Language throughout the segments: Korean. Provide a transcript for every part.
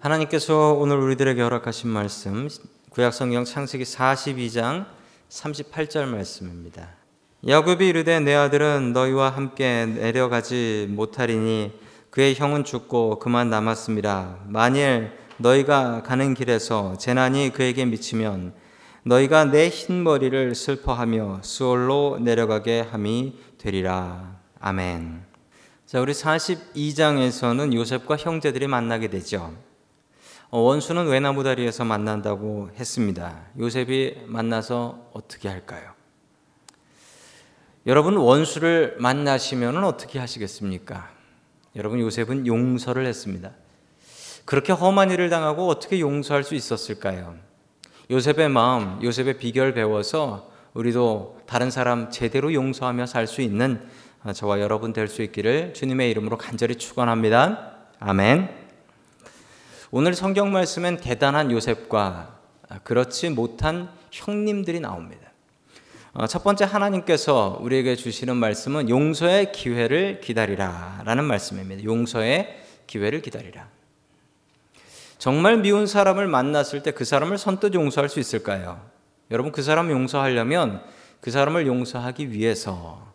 하나님께서 오늘 우리들에게 허락하신 말씀 구약성경 창세기 42장 38절 말씀입니다. 야곱이 이르되 내 아들은 너희와 함께 내려가지 못하리니 그의 형은 죽고 그만 남았습니다. 만일 너희가 가는 길에서 재난이 그에게 미치면 너희가 내 흰머리를 슬퍼하며 수월로 내려가게 함이 되리라. 아멘. 자, 우리 42장에서는 요셉과 형제들이 만나게 되죠. 어, 원수는 외나무 다리에서 만난다고 했습니다. 요셉이 만나서 어떻게 할까요? 여러분 원수를 만나시면 어떻게 하시겠습니까? 여러분 요셉은 용서를 했습니다. 그렇게 험한 일을 당하고 어떻게 용서할 수 있었을까요? 요셉의 마음, 요셉의 비결 배워서 우리도 다른 사람 제대로 용서하며 살 수 있는 저와 여러분 될 수 있기를 주님의 이름으로 간절히 축원합니다. 아멘. 오늘 성경 말씀엔 대단한 요셉과 그렇지 못한 형님들이 나옵니다. 어, 첫 번째 하나님께서 우리에게 주시는 말씀은 용서의 기회를 기다리라 라는 말씀입니다. 용서의 기회를 기다리라. 정말 미운 사람을 만났을 때 그 사람을 선뜻 용서할 수 있을까요? 여러분 그 사람 용서하려면 그 사람을 용서하기 위해서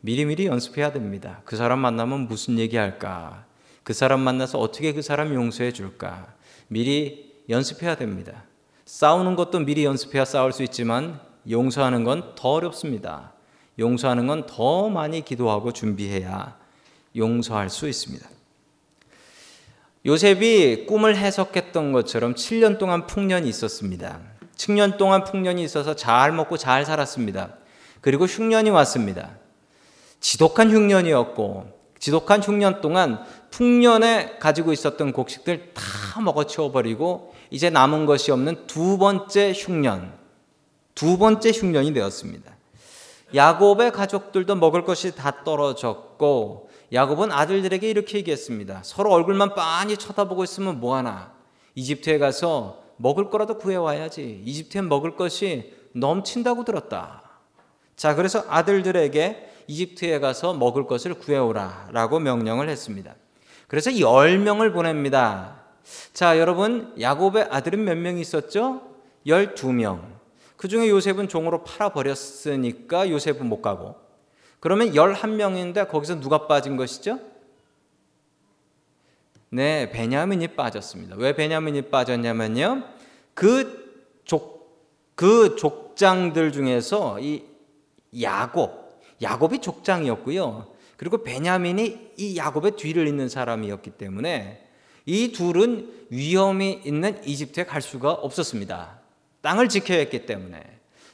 미리미리 연습해야 됩니다. 그 사람 만나면 무슨 얘기할까? 그 사람 만나서 어떻게 그 사람 용서해 줄까? 미리 연습해야 됩니다. 싸우는 것도 미리 연습해야 싸울 수 있지만 용서하는 건 더 어렵습니다. 용서하는 건 더 많이 기도하고 준비해야 용서할 수 있습니다. 요셉이 꿈을 해석했던 것처럼 7년 동안 풍년이 있었습니다. 7년 동안 풍년이 있어서 잘 먹고 잘 살았습니다. 그리고 흉년이 왔습니다. 지독한 흉년이었고 지독한 흉년 동안 풍년에 가지고 있었던 곡식들 다 먹어치워 버리고 이제 남은 것이 없는 두 번째 흉년, 두 번째 흉년이 되었습니다. 야곱의 가족들도 먹을 것이 다 떨어졌고 야곱은 아들들에게 이렇게 얘기했습니다. 서로 얼굴만 빤히 쳐다보고 있으면 뭐하나. 이집트에 가서 먹을 거라도 구해와야지. 이집트에 먹을 것이 넘친다고 들었다. 자, 그래서 아들들에게 이집트에 가서 먹을 것을 구해오라 라고 명령을 했습니다. 그래서 10명을 보냅니다. 자, 여러분, 야곱의 아들은 몇 명 있었죠? 12명. 그 중에 요셉은 종으로 팔아버렸으니까 요셉은 못 가고, 그러면 11명인데 거기서 누가 빠진 것이죠? 네, 베냐민이 빠졌습니다. 왜 베냐민이 빠졌냐면요. 그 족, 그 족장들 중에서 이 야곱, 야곱이 족장이었고요. 그리고 베냐민이 이 야곱의 뒤를 잇는 사람이었기 때문에 이 둘은 위험이 있는 이집트에 갈 수가 없었습니다. 땅을 지켜야 했기 때문에.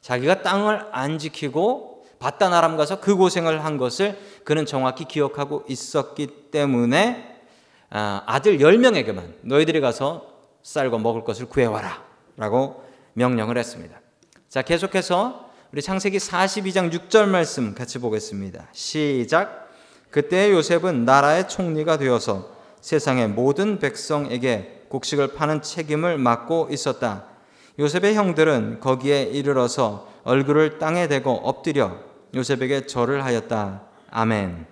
자기가 땅을 안 지키고 바단 아람 가서 그 고생을 한 것을 그는 정확히 기억하고 있었기 때문에 아, 아들 10명에게만 너희들이 가서 쌀과 먹을 것을 구해와라 라고 명령을 했습니다. 자, 계속해서 우리 창세기 42장 6절 말씀 같이 보겠습니다. 시작. 그때 요셉은 나라의 총리가 되어서 세상의 모든 백성에게 곡식을 파는 책임을 맡고 있었다. 요셉의 형들은 거기에 이르러서 얼굴을 땅에 대고 엎드려 요셉에게 절을 하였다. 아멘.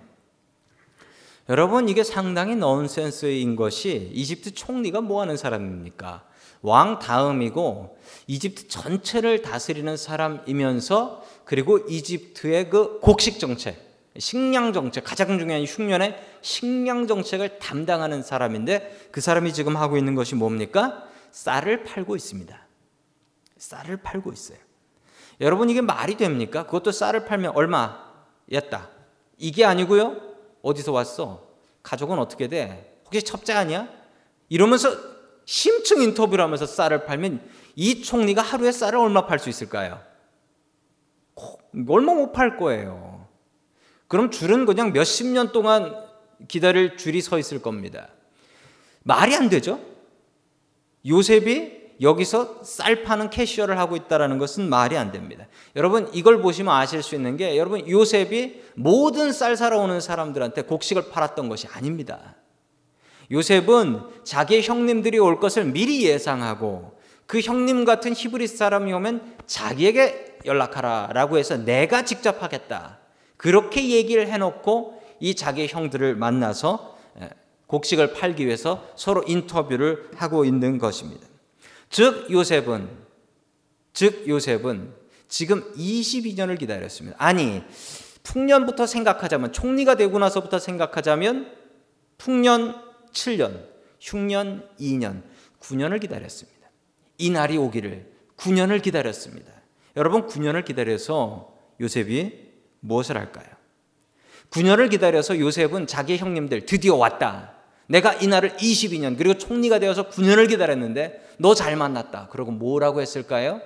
여러분 이게 상당히 넌센스인 것이 이집트 총리가 뭐 하는 사람입니까? 왕 다음이고 이집트 전체를 다스리는 사람이면서 그리고 이집트의 그 곡식 정책, 식량 정책 가장 중요한 흉년의 식량 정책을 담당하는 사람인데 그 사람이 지금 하고 있는 것이 뭡니까? 쌀을 팔고 있습니다. 쌀을 팔고 있어요. 여러분 이게 말이 됩니까? 그것도 쌀을 팔면 얼마였다. 이게 아니고요. 어디서 왔어? 가족은 어떻게 돼? 혹시 첩자 아니야? 이러면서 심층 인터뷰를 하면서 쌀을 팔면 이 총리가 하루에 쌀을 얼마 팔 수 있을까요? 얼마 못 팔 거예요. 그럼 줄은 그냥 몇십 년 동안 기다릴 줄이 서 있을 겁니다. 말이 안 되죠? 요셉이 여기서 쌀 파는 캐시어를 하고 있다는 것은 말이 안 됩니다. 여러분 이걸 보시면 아실 수 있는 게 여러분 요셉이 모든 쌀 사러 오는 사람들한테 곡식을 팔았던 것이 아닙니다. 요셉은 자기의 형님들이 올 것을 미리 예상하고 그 형님 같은 히브리 사람이 오면 자기에게 연락하라라고 해서 내가 직접 하겠다. 그렇게 얘기를 해놓고 이 자기의 형들을 만나서 곡식을 팔기 위해서 서로 인터뷰를 하고 있는 것입니다. 즉 요셉은 즉 요셉은 지금 22년을 기다렸습니다. 아니 풍년부터 생각하자면 총리가 되고 나서부터 생각하자면 풍년 7년, 흉년 2년, 9년을 기다렸습니다. 이 날이 오기를 9년을 기다렸습니다. 여러분 9년을 기다려서 요셉이 무엇을 할까요? 9년을 기다려서 요셉은 자기 형님들 드디어 왔다. 내가 이 날을 22년 그리고 총리가 되어서 9년을 기다렸는데 너 잘 만났다. 그러고 뭐라고 했을까요?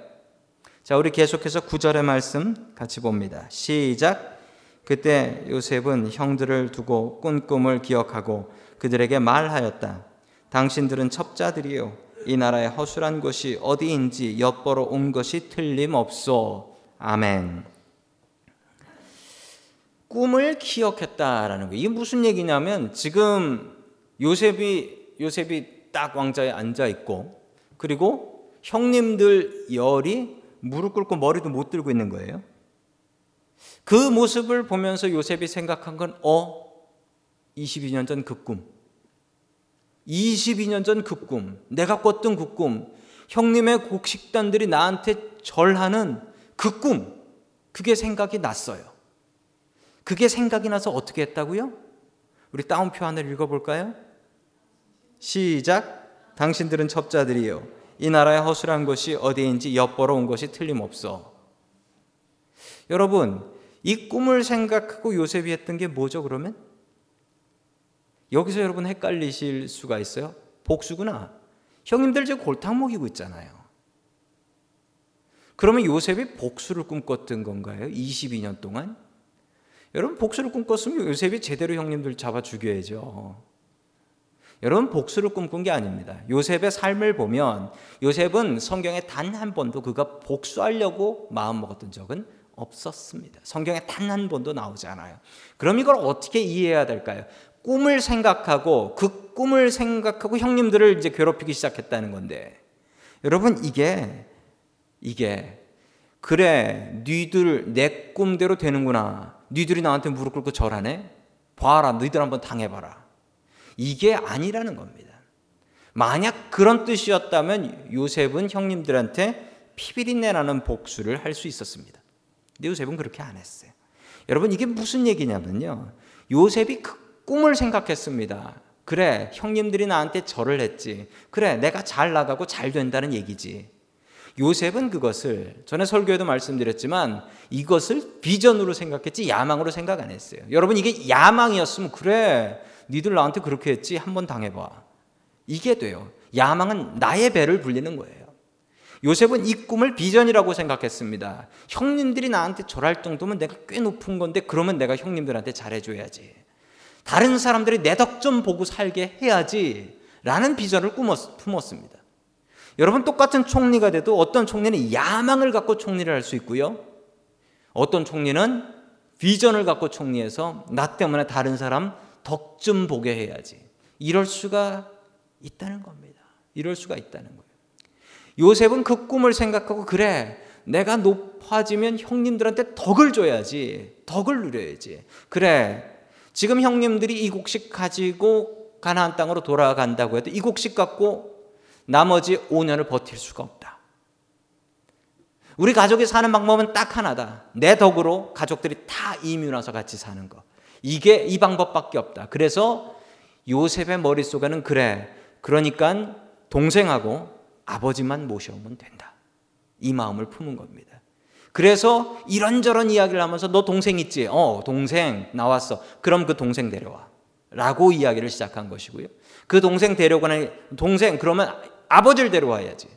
자, 우리 계속해서 9절의 말씀 같이 봅니다. 시작. 그때 요셉은 형들을 두고 꾼 꿈을 기억하고 그들에게 말하였다. 당신들은 첩자들이요. 이 나라의 허술한 곳이 어디인지 엿보러 온 것이 틀림없소. 아멘. 꿈을 기억했다라는 거예요. 이게 무슨 얘기냐면 지금 요셉이 요셉이 딱 왕자에 앉아 있고 그리고 형님들 열이 무릎 꿇고 머리도 못 들고 있는 거예요. 그 모습을 보면서 요셉이 생각한 건 어, 22년 전 그 꿈. 22년 전 그 꿈. 내가 꿨던 그 꿈. 형님의 곡식단들이 나한테 절하는 그 꿈. 그게 생각이 났어요. 그게 생각이 나서 어떻게 했다고요? 우리 따옴표 하나를 읽어볼까요? 시작. 당신들은 첩자들이요. 이 나라의 허술한 것이 어디인지 엿보러 온 것이 틀림없어. 여러분, 이 꿈을 생각하고 요셉이 했던 게 뭐죠, 그러면? 여기서 여러분 헷갈리실 수가 있어요. 복수구나. 형님들 지금 골탕 먹이고 있잖아요. 그러면 요셉이 복수를 꿈꿨던 건가요? 22년 동안? 여러분 복수를 꿈꿨으면 요셉이 제대로 형님들 잡아 죽여야죠. 여러분 복수를 꿈꾼 게 아닙니다. 요셉의 삶을 보면 요셉은 성경에 단 한 번도 그가 복수하려고 마음 먹었던 적은 없었습니다. 성경에 단 한 번도 나오지 않아요. 그럼 이걸 어떻게 이해해야 될까요? 꿈을 생각하고 그 꿈을 생각하고 형님들을 이제 괴롭히기 시작했다는 건데 여러분 이게 이게 그래 니들 내 꿈대로 되는구나. 니들이 나한테 무릎 꿇고 절하네. 봐라 너희들 한번 당해봐라. 이게 아니라는 겁니다. 만약 그런 뜻이었다면 요셉은 형님들한테 피비린내 나는 복수를 할 수 있었습니다. 근데 요셉은 그렇게 안 했어요. 여러분 이게 무슨 얘기냐면요. 요셉이 그 꿈을 생각했습니다. 그래 형님들이 나한테 절을 했지. 그래 내가 잘 나가고 잘 된다는 얘기지. 요셉은 그것을 전에 설교에도 말씀드렸지만 이것을 비전으로 생각했지 야망으로 생각 안 했어요. 여러분 이게 야망이었으면 그래 니들 나한테 그렇게 했지 한번 당해봐. 이게 돼요. 야망은 나의 배를 불리는 거예요. 요셉은 이 꿈을 비전이라고 생각했습니다. 형님들이 나한테 절할 정도면 내가 꽤 높은 건데 그러면 내가 형님들한테 잘해줘야지. 다른 사람들이 내 덕 좀 보고 살게 해야지. 라는 비전을 꿈었, 품었습니다. 여러분 똑같은 총리가 돼도 어떤 총리는 야망을 갖고 총리를 할 수 있고요. 어떤 총리는 비전을 갖고 총리해서 나 때문에 다른 사람 덕 좀 보게 해야지. 이럴 수가 있다는 겁니다. 이럴 수가 있다는 거예요. 요셉은 그 꿈을 생각하고 그래 내가 높아지면 형님들한테 덕을 줘야지. 덕을 누려야지. 그래 지금 형님들이 이 곡식 가지고 가나안 땅으로 돌아간다고 해도 이 곡식 갖고 나머지 5년을 버틸 수가 없다. 우리 가족이 사는 방법은 딱 하나다. 내 덕으로 가족들이 다 이민 와서 같이 사는 거. 이게 이 방법밖에 없다. 그래서 요셉의 머릿속에는 그래. 그러니까 동생하고 아버지만 모셔오면 된다. 이 마음을 품은 겁니다. 그래서 이런저런 이야기를 하면서 너 동생 있지? 어, 동생 나왔어. 그럼 그 동생 데려와. 라고 이야기를 시작한 것이고요. 그 동생 데려가는 동생 그러면 아버지를 데려와야지.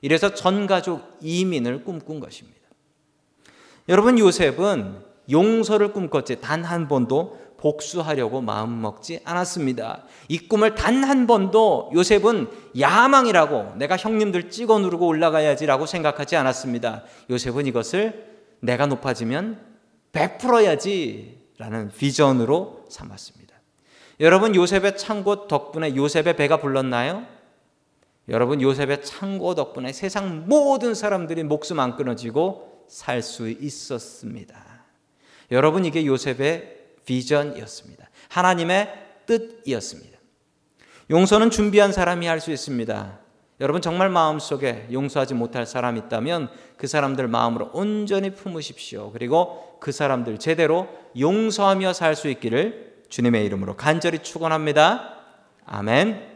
이래서 전 가족 이민을 꿈꾼 것입니다. 여러분 요셉은 용서를 꿈꿨지 단 한 번도 복수하려고 마음 먹지 않았습니다. 이 꿈을 단 한 번도 요셉은 야망이라고 내가 형님들 찍어 누르고 올라가야지라고 생각하지 않았습니다. 요셉은 이것을 내가 높아지면 베풀어야지라는 비전으로 삼았습니다. 여러분 요셉의 창고 덕분에 요셉의 배가 불렀나요? 여러분 요셉의 창고 덕분에 세상 모든 사람들이 목숨 안 끊어지고 살 수 있었습니다. 여러분 이게 요셉의 비전이었습니다. 하나님의 뜻이었습니다. 용서는 준비한 사람이 할 수 있습니다. 여러분 정말 마음속에 용서하지 못할 사람 있다면 그 사람들 마음으로 온전히 품으십시오. 그리고 그 사람들 제대로 용서하며 살 수 있기를 주님의 이름으로 간절히 축원합니다. 아멘.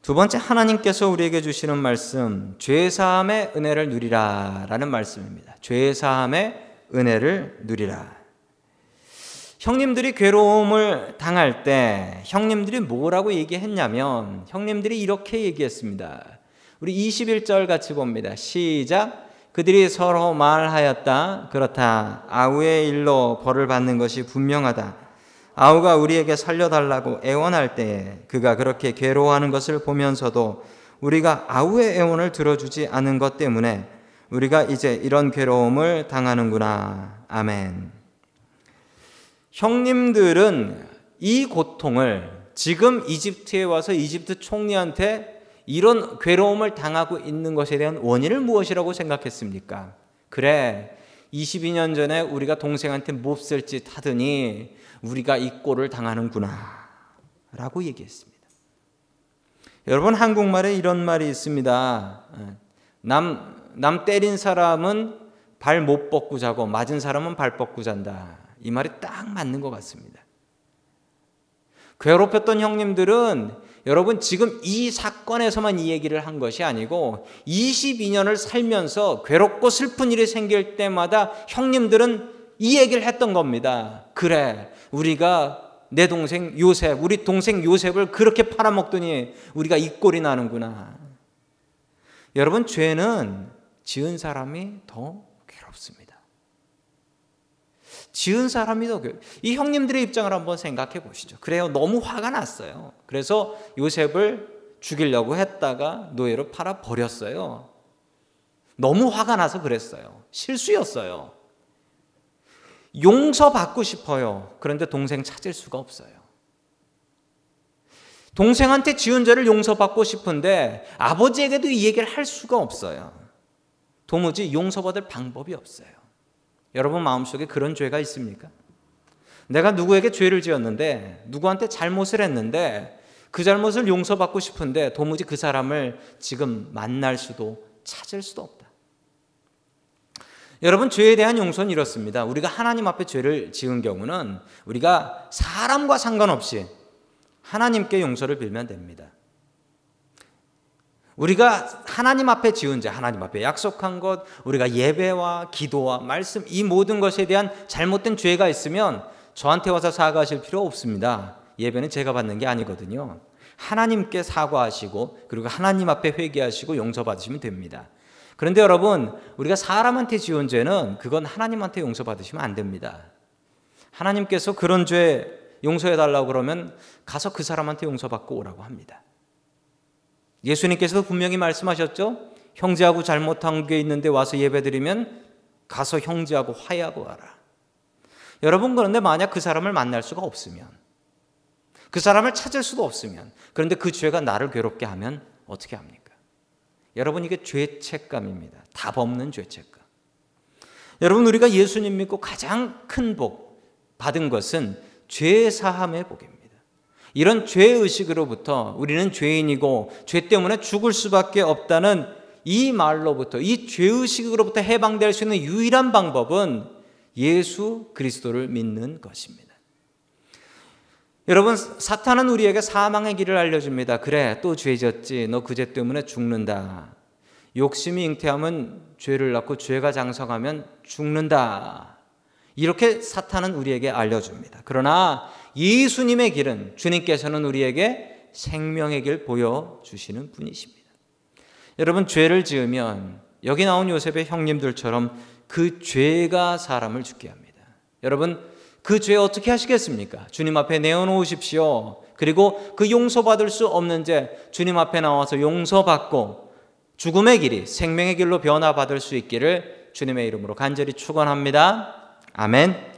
두 번째 하나님께서 우리에게 주시는 말씀 죄 사함의 은혜를 누리라라는 말씀입니다. 죄 사함의 은혜를 누리라. 형님들이 괴로움을 당할 때 형님들이 뭐라고 얘기했냐면 형님들이 이렇게 얘기했습니다. 우리 21절 같이 봅니다. 시작. 그들이 서로 말하였다. 그렇다. 아우의 일로 벌을 받는 것이 분명하다. 아우가 우리에게 살려달라고 애원할 때에 그가 그렇게 괴로워하는 것을 보면서도 우리가 아우의 애원을 들어주지 않은 것 때문에 우리가 이제 이런 괴로움을 당하는구나. 아멘. 형님들은 이 고통을 지금 이집트에 와서 이집트 총리한테 이런 괴로움을 당하고 있는 것에 대한 원인을 무엇이라고 생각했습니까? 그래, 22년 전에 우리가 동생한테 몹쓸 짓 하더니 우리가 이 꼴을 당하는구나. 라고 얘기했습니다. 여러분, 한국말에 이런 말이 있습니다. 남, 남 때린 사람은 발 못 뻗고 자고 맞은 사람은 발 뻗고 잔다. 이 말이 딱 맞는 것 같습니다. 괴롭혔던 형님들은 여러분 지금 이 사건에서만 이 얘기를 한 것이 아니고 22년을 살면서 괴롭고 슬픈 일이 생길 때마다 형님들은 이 얘기를 했던 겁니다. 그래, 우리가 내 동생 요셉, 우리 동생 요셉을 그렇게 팔아먹더니 우리가 이 꼴이 나는구나. 여러분, 죄는 지은 사람이 더 괴롭습니다. 지은 사람이 더, 이 형님들의 입장을 한번 생각해 보시죠. 그래요. 너무 화가 났어요. 그래서 요셉을 죽이려고 했다가 노예로 팔아 버렸어요. 너무 화가 나서 그랬어요. 실수였어요. 용서받고 싶어요. 그런데 동생 찾을 수가 없어요. 동생한테 지은 죄를 용서받고 싶은데 아버지에게도 이 얘기를 할 수가 없어요. 도무지 용서받을 방법이 없어요. 여러분 마음속에 그런 죄가 있습니까? 내가 누구에게 죄를 지었는데 누구한테 잘못을 했는데 그 잘못을 용서받고 싶은데 도무지 그 사람을 지금 만날 수도 찾을 수도 없다. 여러분 죄에 대한 용서는 이렇습니다. 우리가 하나님 앞에 죄를 지은 경우는 우리가 사람과 상관없이 하나님께 용서를 빌면 됩니다. 우리가 하나님 앞에 지은 죄, 하나님 앞에 약속한 것, 우리가 예배와 기도와 말씀 이 모든 것에 대한 잘못된 죄가 있으면 저한테 와서 사과하실 필요 없습니다. 예배는 제가 받는 게 아니거든요. 하나님께 사과하시고 그리고 하나님 앞에 회개하시고 용서받으시면 됩니다. 그런데 여러분, 우리가 사람한테 지은 죄는 그건 하나님한테 용서받으시면 안 됩니다. 하나님께서 그런 죄 용서해 달라고 그러면 가서 그 사람한테 용서받고 오라고 합니다. 예수님께서도 분명히 말씀하셨죠? 형제하고 잘못한 게 있는데 와서 예배드리면 가서 형제하고 화해하고 와라. 여러분 그런데 만약 그 사람을 만날 수가 없으면 그 사람을 찾을 수도 없으면 그런데 그 죄가 나를 괴롭게 하면 어떻게 합니까? 여러분 이게 죄책감입니다. 답 없는 죄책감. 여러분 우리가 예수님 믿고 가장 큰 복 받은 것은 죄 사함의 복입니다. 이런 죄의식으로부터 우리는 죄인이고 죄 때문에 죽을 수밖에 없다는 이 말로부터 이 죄의식으로부터 해방될 수 있는 유일한 방법은 예수 그리스도를 믿는 것입니다. 여러분 사탄은 우리에게 사망의 길을 알려줍니다. 그래 또 죄졌지 너 그 죄 때문에 죽는다. 욕심이 잉태하면 죄를 낳고 죄가 장성하면 죽는다. 이렇게 사탄은 우리에게 알려줍니다. 그러나 예수님의 길은 주님께서는 우리에게 생명의 길 보여주시는 분이십니다. 여러분, 죄를 지으면 여기 나온 요셉의 형님들처럼 그 죄가 사람을 죽게 합니다. 여러분, 그 죄 어떻게 하시겠습니까? 주님 앞에 내어놓으십시오. 그리고 그 용서받을 수 없는 죄 주님 앞에 나와서 용서받고 죽음의 길이 생명의 길로 변화받을 수 있기를 주님의 이름으로 간절히 축원합니다. 아멘.